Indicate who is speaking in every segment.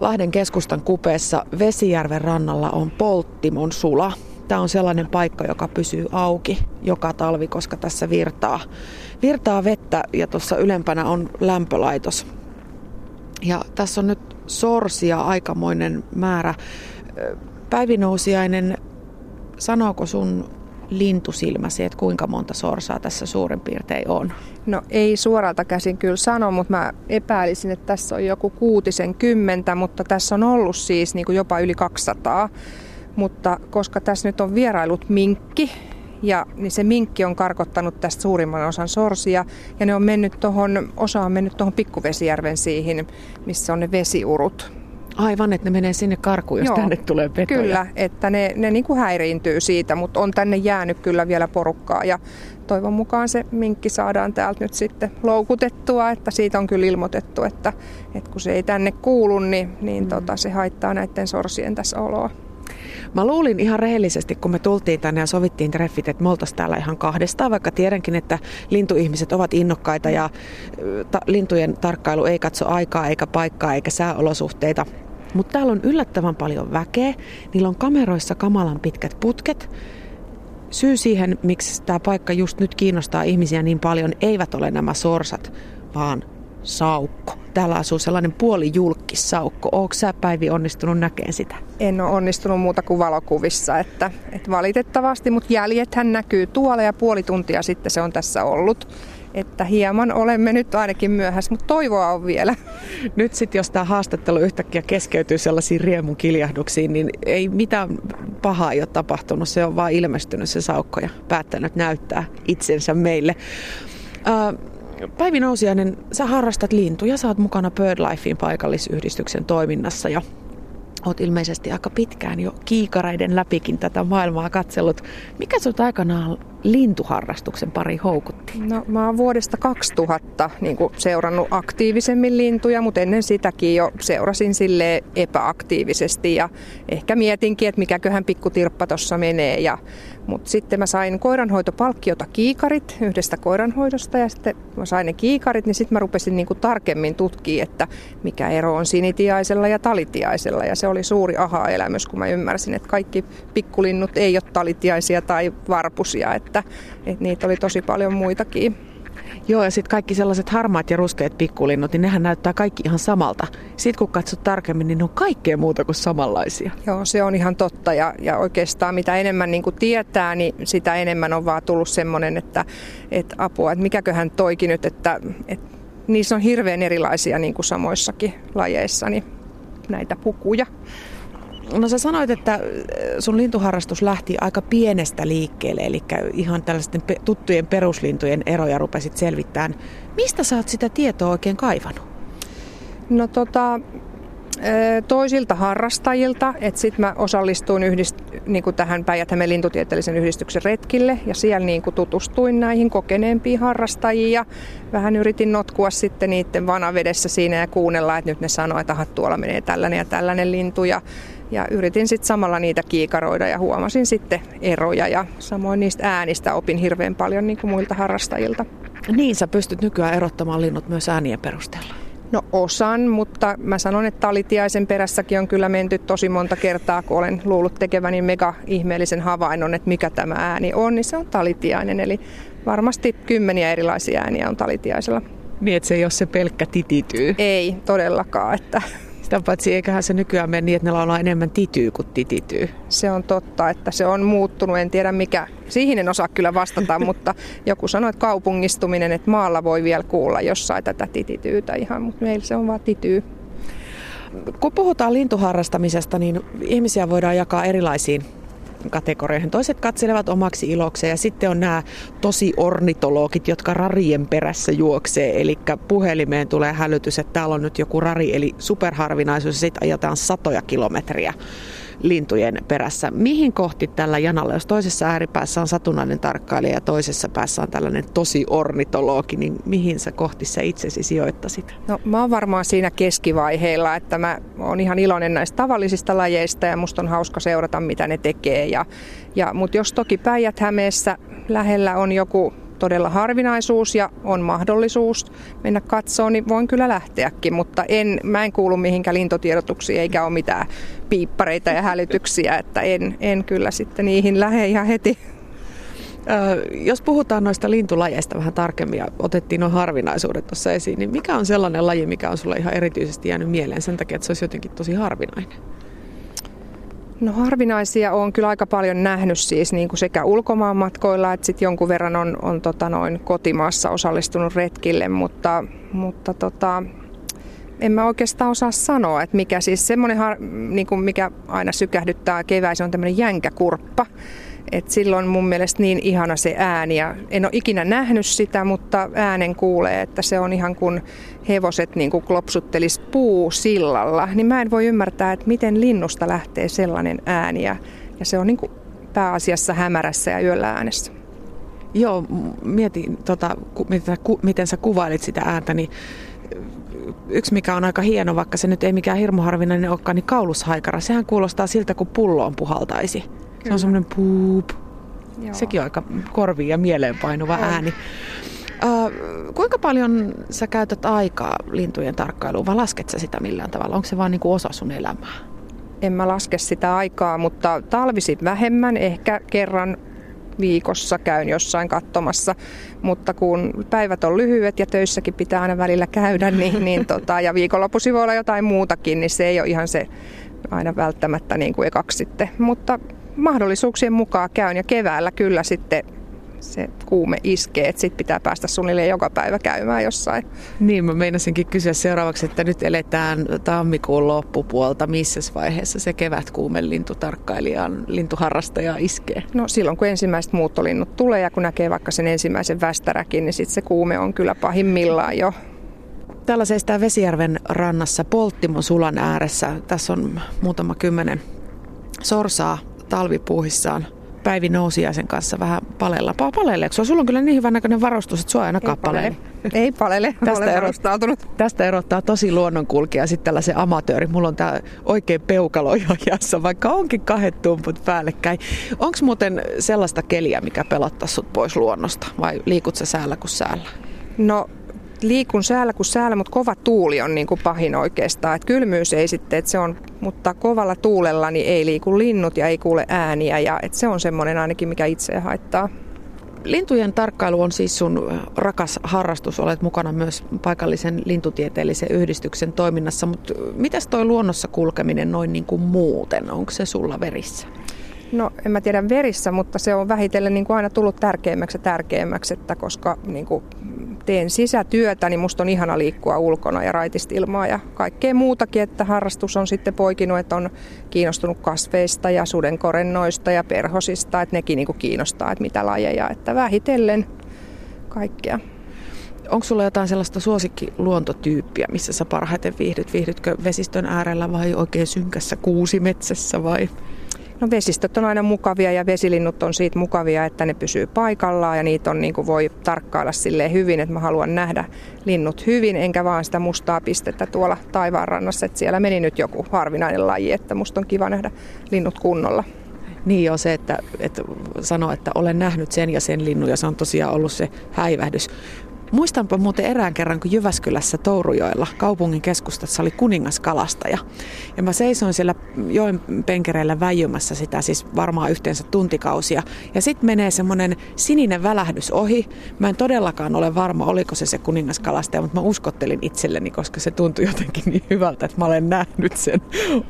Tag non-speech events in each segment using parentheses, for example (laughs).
Speaker 1: Lahden keskustan kupeessa Vesijärven rannalla on Polttimon sula. Tämä on sellainen paikka, joka pysyy auki joka talvi, koska tässä virtaa, virtaa vettä ja tuossa ylempänä on lämpölaitos. Ja tässä on nyt sorsia aikamoinen määrä. Päivinousiainen, sanooko sun lintusilmäsi, että kuinka monta sorsaa tässä suurin piirtein on?
Speaker 2: No ei suoralta käsin kyllä sano, mutta mä epäilisin, että tässä on joku kuutisen kymmentä, mutta tässä on ollut siis niin kuin jopa yli 200. Mutta koska tässä nyt on vierailut minkki, ja niin se minkki on karkottanut tästä suurimman osan sorsia ja ne on mennyt tohon, osa on mennyt tuohon Pikkuvesijärven siihen, missä on ne vesiurut.
Speaker 1: Aivan, että ne menee sinne karkuun, jos Joo, tänne tulee petoja.
Speaker 2: Kyllä, että ne, ne niin kuin häiriintyy siitä, mutta on tänne jäänyt kyllä vielä porukkaa ja toivon mukaan se minkki saadaan täältä nyt sitten loukutettua, että siitä on kyllä ilmoitettu, että, että kun se ei tänne kuulu, niin, niin mm. tota, se haittaa näiden sorsien tässä oloa.
Speaker 1: Mä luulin ihan rehellisesti, kun me tultiin tänne ja sovittiin treffit, että me oltaisiin täällä ihan kahdestaan, vaikka tiedänkin, että lintuihmiset ovat innokkaita ja ta- lintujen tarkkailu ei katso aikaa eikä paikkaa eikä sääolosuhteita. Mutta täällä on yllättävän paljon väkeä, niillä on kameroissa kamalan pitkät putket. Syy siihen, miksi tämä paikka just nyt kiinnostaa ihmisiä niin paljon, eivät ole nämä sorsat, vaan saukko. Täällä asuu sellainen puoli julkissaukko. Oletko sä Päivi onnistunut näkemään sitä?
Speaker 2: En ole onnistunut muuta kuin valokuvissa, että, että valitettavasti, mutta jäljethän näkyy tuolla ja puoli tuntia sitten se on tässä ollut. Että hieman olemme nyt ainakin myöhässä, mutta toivoa on vielä.
Speaker 1: Nyt sitten, jos tämä haastattelu yhtäkkiä keskeytyy sellaisiin riemun kiljahduksiin, niin ei mitään pahaa ole tapahtunut. Se on vaan ilmestynyt se saukko ja päättänyt näyttää itsensä meille. Uh, Päivi Nousiainen, sä harrastat lintuja, sä oot mukana BirdLifein paikallisyhdistyksen toiminnassa ja oot ilmeisesti aika pitkään jo kiikareiden läpikin tätä maailmaa katsellut. Mikä sut aikanaan lintuharrastuksen pari houkutti?
Speaker 2: No mä oon vuodesta 2000 niin seurannut aktiivisemmin lintuja, mutta ennen sitäkin jo seurasin sille epäaktiivisesti ja ehkä mietinkin, että mikäköhän pikkutirppa tuossa menee ja mutta sitten mä sain koiranhoitopalkkiota kiikarit yhdestä koiranhoidosta ja sitten mä sain ne kiikarit, niin sitten mä rupesin niinku tarkemmin tutkia, että mikä ero on sinitiaisella ja talitiaisella. Ja se oli suuri aha-elämys, kun mä ymmärsin, että kaikki pikkulinnut ei ole talitiaisia tai varpusia, että, että niitä oli tosi paljon muitakin.
Speaker 1: Joo, ja sitten kaikki sellaiset harmaat ja ruskeat pikkulinnut, niin nehän näyttää kaikki ihan samalta. Sitten kun katsot tarkemmin, niin ne on kaikkea muuta kuin samanlaisia.
Speaker 2: Joo, se on ihan totta. Ja, ja oikeastaan mitä enemmän niin kuin tietää, niin sitä enemmän on vaan tullut semmoinen, että, että apua, että mikäköhän toikin nyt, että, että niissä on hirveän erilaisia niin kuin samoissakin lajeissa niin näitä pukuja.
Speaker 1: No sä sanoit, että äh, sun lintuharrastus lähti aika pienestä liikkeelle, eli ihan tällaisten tuttujen peruslintujen eroja rupesit selvittämään. Mistä sä oot sitä tietoa oikein kaivannut?
Speaker 2: No tota, toisilta harrastajilta, että sitten mä osallistuin yhdist, niin kuin tähän päijät lintutieteellisen yhdistyksen retkille ja siellä niin kuin tutustuin näihin kokeneempiin harrastajiin ja vähän yritin notkua sitten niiden vanavedessä siinä ja kuunnella, että nyt ne sanoo, että tuolla menee tällainen ja tällainen lintu ja ja yritin sitten samalla niitä kiikaroida ja huomasin sitten eroja ja samoin niistä äänistä opin hirveän paljon niin kuin muilta harrastajilta.
Speaker 1: Niin, sä pystyt nykyään erottamaan linnut myös äänien perusteella.
Speaker 2: No osan, mutta mä sanon, että talitiaisen perässäkin on kyllä menty tosi monta kertaa, kun olen luullut tekeväni mega ihmeellisen havainnon, että mikä tämä ääni on, niin se on talitiainen. Eli varmasti kymmeniä erilaisia ääniä on talitiaisella.
Speaker 1: Niin, että se ei ole se pelkkä titityy.
Speaker 2: Ei todellakaan, että
Speaker 1: sitä paitsi eiköhän se nykyään mene niin, että ne laulaa enemmän tityy kuin titityy.
Speaker 2: Se on totta, että se on muuttunut. En tiedä mikä. Siihen en osaa kyllä vastata, (laughs) mutta joku sanoi, että kaupungistuminen, että maalla voi vielä kuulla jossain tätä titityytä ihan, mutta meillä se on vaan tityy.
Speaker 1: Kun puhutaan lintuharrastamisesta, niin ihmisiä voidaan jakaa erilaisiin kategorioihin. Toiset katselevat omaksi ilokseen ja sitten on nämä tosi ornitologit, jotka rarien perässä juoksee. Eli puhelimeen tulee hälytys, että täällä on nyt joku rari, eli superharvinaisuus ja sitten ajetaan satoja kilometriä lintujen perässä. Mihin kohti tällä janalla, jos toisessa ääripäässä on satunnainen tarkkailija ja toisessa päässä on tällainen tosi ornitologi, niin mihin sä kohti sä itsesi sijoittasit?
Speaker 2: No mä oon varmaan siinä keskivaiheilla, että mä oon ihan iloinen näistä tavallisista lajeista ja musta on hauska seurata, mitä ne tekee. Ja, ja, Mutta jos toki Päijät-Hämeessä lähellä on joku todella harvinaisuus ja on mahdollisuus mennä katsoon, niin voin kyllä lähteäkin, mutta en, mä en kuulu mihinkään lintotiedotuksiin eikä ole mitään piippareita ja hälytyksiä, että en, en kyllä sitten niihin lähde ihan heti.
Speaker 1: Jos puhutaan noista lintulajeista vähän tarkemmin ja otettiin nuo harvinaisuudet tuossa esiin, niin mikä on sellainen laji, mikä on sulle ihan erityisesti jäänyt mieleen sen takia, että se olisi jotenkin tosi harvinainen?
Speaker 2: No harvinaisia on kyllä aika paljon nähnyt siis niin kuin sekä ulkomaan matkoilla että sitten jonkun verran on, on tota noin kotimaassa osallistunut retkille, mutta, mutta tota, en mä oikeastaan osaa sanoa, että mikä siis semmoinen, niin kuin mikä aina sykähdyttää keväisin on tämmöinen jänkäkurppa. Et silloin mun mielestä niin ihana se ääni ja en ole ikinä nähnyt sitä, mutta äänen kuulee, että se on ihan kuin hevoset niin kuin klopsuttelis puusillalla. Niin mä en voi ymmärtää, että miten linnusta lähtee sellainen ääni ja, ja se on niin kuin pääasiassa hämärässä ja yöllä äänessä.
Speaker 1: Joo, mietin, tota, miten, miten sä kuvailit sitä ääntä, niin yksi mikä on aika hieno, vaikka se nyt ei mikään hirmu harvinainen olekaan, niin kaulushaikara. Sehän kuulostaa siltä, kun pulloon puhaltaisi. Se on semmoinen puup. Joo. Sekin on aika korviin ja mieleenpainuva on. ääni. Uh, kuinka paljon sä käytät aikaa lintujen tarkkailuun vai lasket sä sitä millään tavalla? Onko se vaan niinku osa sun elämää?
Speaker 2: En mä laske sitä aikaa, mutta talvisin vähemmän, ehkä kerran viikossa käyn jossain katsomassa, mutta kun päivät on lyhyet ja töissäkin pitää aina välillä käydä, niin, (laughs) niin tota, ja viikonloppuisin voi olla jotain muutakin, niin se ei ole ihan se aina välttämättä niin kuin ekaksi sitten. Mutta mahdollisuuksien mukaan käyn ja keväällä kyllä sitten se kuume iskee, että sitten pitää päästä suunnilleen joka päivä käymään jossain.
Speaker 1: Niin, mä meinasinkin kysyä seuraavaksi, että nyt eletään tammikuun loppupuolta. Missä vaiheessa se kevätkuume lintutarkkailijan, lintuharrastaja iskee?
Speaker 2: No silloin, kun ensimmäiset muuttolinnut tulee ja kun näkee vaikka sen ensimmäisen västäräkin, niin sitten se kuume on kyllä pahimmillaan jo.
Speaker 1: Täällä seistää Vesijärven rannassa Polttimon sulan ääressä. Tässä on muutama kymmenen sorsaa talvipuuhissaan. Päivi sen kanssa vähän palella. Paleleeko Sulla on kyllä niin hyvän näköinen varustus, että sua aina
Speaker 2: palele. Ei palele, tästä erottaa,
Speaker 1: tästä erottaa tosi luonnonkulkija sitten tällaisen amatööri. Mulla on tää oikein peukalo johjassa, vaikka onkin kahdet tumput päällekkäin. Onko muuten sellaista keliä, mikä pelottaa sut pois luonnosta vai liikut sä säällä kuin säällä?
Speaker 2: No liikun säällä kuin säällä, mutta kova tuuli on niin kuin pahin oikeastaan. Et kylmyys ei sitten, että se on, mutta kovalla tuulella niin ei liiku linnut ja ei kuule ääniä ja et se on semmoinen ainakin, mikä itse haittaa.
Speaker 1: Lintujen tarkkailu on siis sun rakas harrastus. Olet mukana myös paikallisen lintutieteellisen yhdistyksen toiminnassa, mutta mitäs toi luonnossa kulkeminen noin niin kuin muuten? Onko se sulla verissä?
Speaker 2: No en mä tiedä verissä, mutta se on vähitellen niin kuin aina tullut tärkeämmäksi ja tärkeämmäksi, että koska niin kuin teen sisätyötä, niin musta on ihana liikkua ulkona ja raitista ilmaa ja kaikkea muutakin, että harrastus on sitten poikinut, että on kiinnostunut kasveista ja sudenkorennoista ja perhosista, että nekin niin kuin kiinnostaa, että mitä lajeja, että vähitellen kaikkea.
Speaker 1: Onko sulla jotain sellaista suosikkiluontotyyppiä, missä sä parhaiten viihdyt? Viihdytkö vesistön äärellä vai oikein synkässä kuusimetsässä vai?
Speaker 2: No vesistöt on aina mukavia ja vesilinnut on siitä mukavia, että ne pysyy paikallaan ja niitä on niin kuin voi tarkkailla silleen hyvin, että mä haluan nähdä linnut hyvin, enkä vaan sitä mustaa pistettä tuolla taivaanrannassa, että siellä meni nyt joku harvinainen laji, että musta on kiva nähdä linnut kunnolla.
Speaker 1: Niin jo se, että, että sanoo, että olen nähnyt sen ja sen linnun ja se on tosiaan ollut se häivähdys. Muistanpa muuten erään kerran, kun Jyväskylässä Tourujoella kaupungin keskustassa oli kuningaskalastaja. Ja mä seisoin siellä joen penkereillä väijymässä sitä siis varmaan yhteensä tuntikausia. Ja sitten menee semmoinen sininen välähdys ohi. Mä en todellakaan ole varma, oliko se se kuningaskalastaja, mutta mä uskottelin itselleni, koska se tuntui jotenkin niin hyvältä, että mä olen nähnyt sen.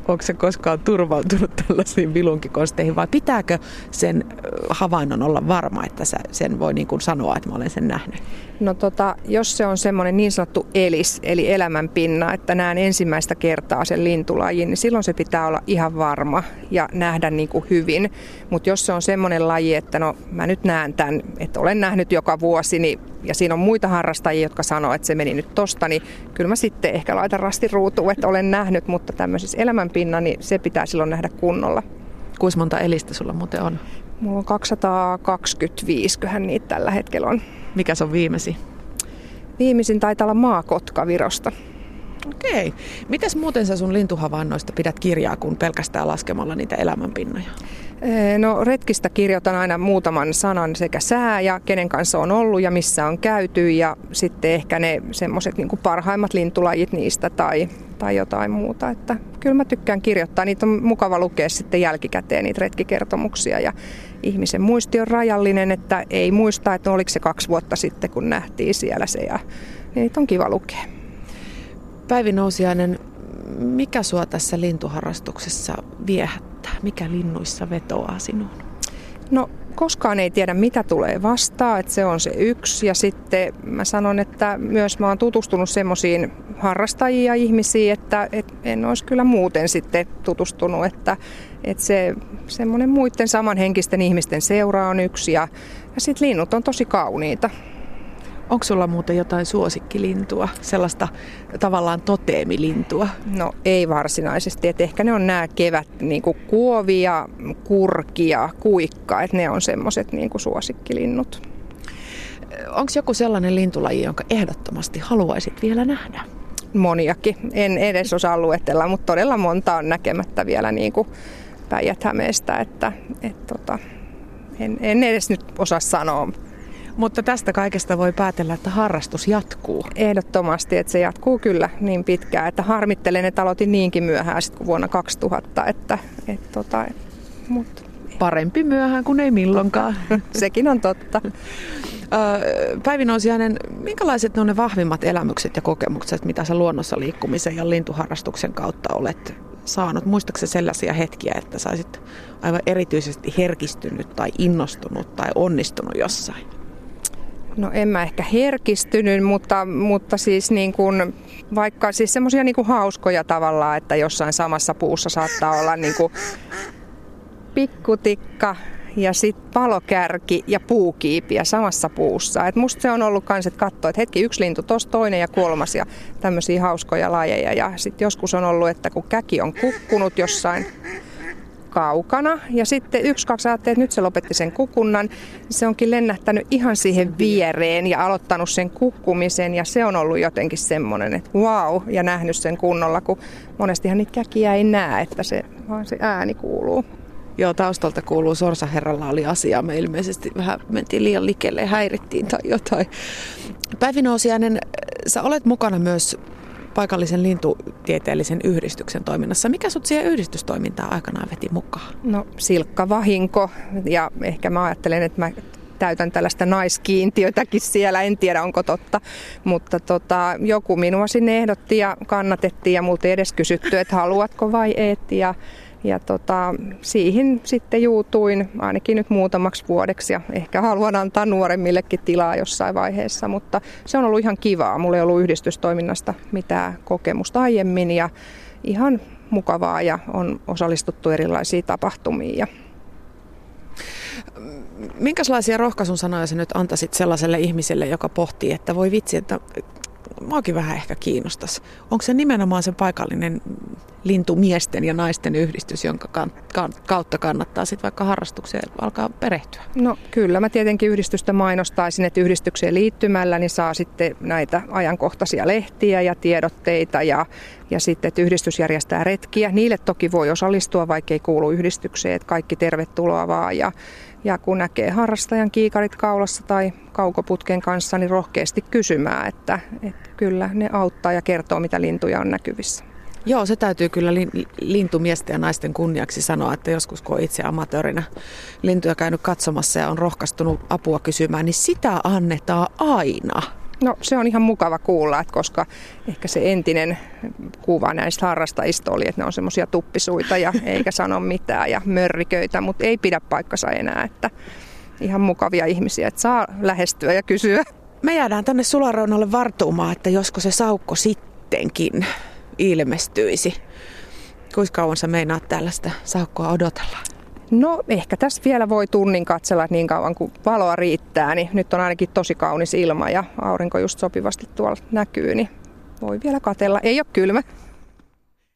Speaker 1: Onko se koskaan turvautunut tällaisiin vilunkikonsteihin vai pitääkö sen havainnon olla varma, että sen voi niin kuin sanoa, että mä olen sen nähnyt?
Speaker 2: No tota, jos se on semmoinen niin sanottu elis, eli elämänpinna, että näen ensimmäistä kertaa sen lintulajin, niin silloin se pitää olla ihan varma ja nähdä niin kuin hyvin. Mutta jos se on semmoinen laji, että no mä nyt näen tämän, että olen nähnyt joka vuosi, niin, ja siinä on muita harrastajia, jotka sanoo, että se meni nyt tosta, niin kyllä mä sitten ehkä laitan rastin ruutuun, että olen nähnyt, mutta tämmöisessä elämänpinna, niin se pitää silloin nähdä kunnolla.
Speaker 1: Kuinka monta elistä sulla muuten on?
Speaker 2: Mulla on 225, köhän niitä tällä hetkellä on.
Speaker 1: Mikä se on viimeisin?
Speaker 2: Viimeisin taitaa olla maakotka Virosta.
Speaker 1: Okei. Mites muuten sä sun lintuhavainnoista pidät kirjaa kuin pelkästään laskemalla niitä elämänpinnoja?
Speaker 2: No retkistä kirjoitan aina muutaman sanan sekä sää ja kenen kanssa on ollut ja missä on käyty ja sitten ehkä ne semmoiset niin parhaimmat lintulajit niistä tai, tai jotain muuta. Että kyllä mä tykkään kirjoittaa. Niitä on mukava lukea sitten jälkikäteen niitä retkikertomuksia ja ihmisen muisti on rajallinen, että ei muista, että oliko se kaksi vuotta sitten kun nähtiin siellä se ja niin niitä on kiva lukea.
Speaker 1: Päivi Nousiainen, mikä sua tässä lintuharrastuksessa viehättää? Mikä linnuissa vetoaa sinuun?
Speaker 2: No koskaan ei tiedä mitä tulee vastaan, että se on se yksi. Ja sitten mä sanon, että myös mä oon tutustunut semmoisiin harrastajia ihmisiin, että, että en olisi kyllä muuten sitten tutustunut, että, että se semmoinen muiden samanhenkisten ihmisten seura on yksi ja, ja sitten linnut on tosi kauniita.
Speaker 1: Onko sulla muuten jotain suosikkilintua, sellaista tavallaan toteemilintua?
Speaker 2: No ei varsinaisesti, että ehkä ne on nämä kevät niin kuin kuovia, kurkia, kuikka, että ne on semmoiset niin suosikkilinnut.
Speaker 1: Onko joku sellainen lintulaji, jonka ehdottomasti haluaisit vielä nähdä?
Speaker 2: Moniakin. En edes osaa luetella, mutta todella monta on näkemättä vielä niin kuin Päijät-Hämeestä, että et, tota, en, en edes nyt osaa sanoa.
Speaker 1: Mutta tästä kaikesta voi päätellä, että harrastus jatkuu.
Speaker 2: Ehdottomasti, että se jatkuu kyllä niin pitkään, että harmittelen, että aloitin niinkin myöhään sitten kuin vuonna 2000. Että, et, tota,
Speaker 1: mutta Parempi myöhään kuin ei milloinkaan. (laughs)
Speaker 2: Sekin on totta.
Speaker 1: Päivi Nousiainen, minkälaiset on ne vahvimmat elämykset ja kokemukset, mitä sä luonnossa liikkumisen ja lintuharrastuksen kautta olet saanut? Muistaakseni sellaisia hetkiä, että saisit aivan erityisesti herkistynyt tai innostunut tai onnistunut jossain?
Speaker 2: No en mä ehkä herkistynyt, mutta, mutta siis niin kuin, vaikka siis semmoisia niin kuin hauskoja tavallaan, että jossain samassa puussa saattaa olla niin kuin pikkutikka ja sitten palokärki ja puukiipiä samassa puussa. Et musta se on ollut kans, että katsoo, että hetki yksi lintu, tos toinen ja kolmas ja tämmöisiä hauskoja lajeja. Ja sitten joskus on ollut, että kun käki on kukkunut jossain kaukana. Ja sitten yksi, kaksi ajattelee, että nyt se lopetti sen kukunnan. Se onkin lennähtänyt ihan siihen viereen ja aloittanut sen kukkumisen. Ja se on ollut jotenkin semmoinen, että wow, ja nähnyt sen kunnolla, kun monestihan niitä käkiä ei näe, että se, vaan se ääni kuuluu.
Speaker 1: Joo, taustalta kuuluu Sorsaherralla oli asia. Me ilmeisesti vähän mentiin liian likelle häirittiin tai jotain. Päivi Nousiainen, sä olet mukana myös paikallisen lintutieteellisen yhdistyksen toiminnassa. Mikä sut siihen yhdistystoimintaan aikanaan veti mukaan?
Speaker 2: No silkka vahinko ja ehkä mä ajattelen, että mä täytän tällaista naiskiintiötäkin siellä, en tiedä onko totta, mutta tota, joku minua sinne ehdotti ja kannatettiin ja multa ei edes kysytty, että haluatko vai et ja ja tota, siihen sitten juutuin ainakin nyt muutamaksi vuodeksi ja ehkä haluan antaa nuoremmillekin tilaa jossain vaiheessa, mutta se on ollut ihan kivaa. Mulla ei ollut yhdistystoiminnasta mitään kokemusta aiemmin ja ihan mukavaa ja on osallistuttu erilaisiin tapahtumiin. Ja
Speaker 1: Minkälaisia rohkaisun sanoja sä nyt antaisit sellaiselle ihmiselle, joka pohtii, että voi vitsi, että muakin vähän ehkä kiinnostaisi. Onko se nimenomaan se paikallinen lintumiesten ja naisten yhdistys, jonka kautta kannattaa sitten vaikka harrastukseen alkaa perehtyä?
Speaker 2: No kyllä, mä tietenkin yhdistystä mainostaisin, että yhdistykseen liittymällä niin saa sitten näitä ajankohtaisia lehtiä ja tiedotteita ja, ja sitten, että yhdistys järjestää retkiä. Niille toki voi osallistua, vaikka ei kuulu yhdistykseen, että kaikki tervetuloa vaan ja ja kun näkee harrastajan kiikarit kaulassa tai kaukoputken kanssa, niin rohkeasti kysymään, että, että kyllä ne auttaa ja kertoo, mitä lintuja on näkyvissä.
Speaker 1: Joo, se täytyy kyllä lintumiesten ja naisten kunniaksi sanoa, että joskus kun itse amatöörinä lintuja käynyt katsomassa ja on rohkaistunut apua kysymään, niin sitä annetaan aina.
Speaker 2: No se on ihan mukava kuulla, että koska ehkä se entinen kuva näistä harrastajista oli, että ne on semmoisia tuppisuita ja (laughs) eikä sano mitään ja mörriköitä, mutta ei pidä paikkansa enää, että ihan mukavia ihmisiä, että saa lähestyä ja kysyä.
Speaker 1: Me jäädään tänne sulareunalle vartuumaan, että josko se saukko sittenkin ilmestyisi. Kuinka kauan sä meinaat tällaista saukkoa odotella?
Speaker 2: No ehkä tässä vielä voi tunnin katsella niin kauan kuin valoa riittää, niin nyt on ainakin tosi kaunis ilma ja aurinko just sopivasti tuolla näkyy, niin voi vielä katella. Ei ole kylmä.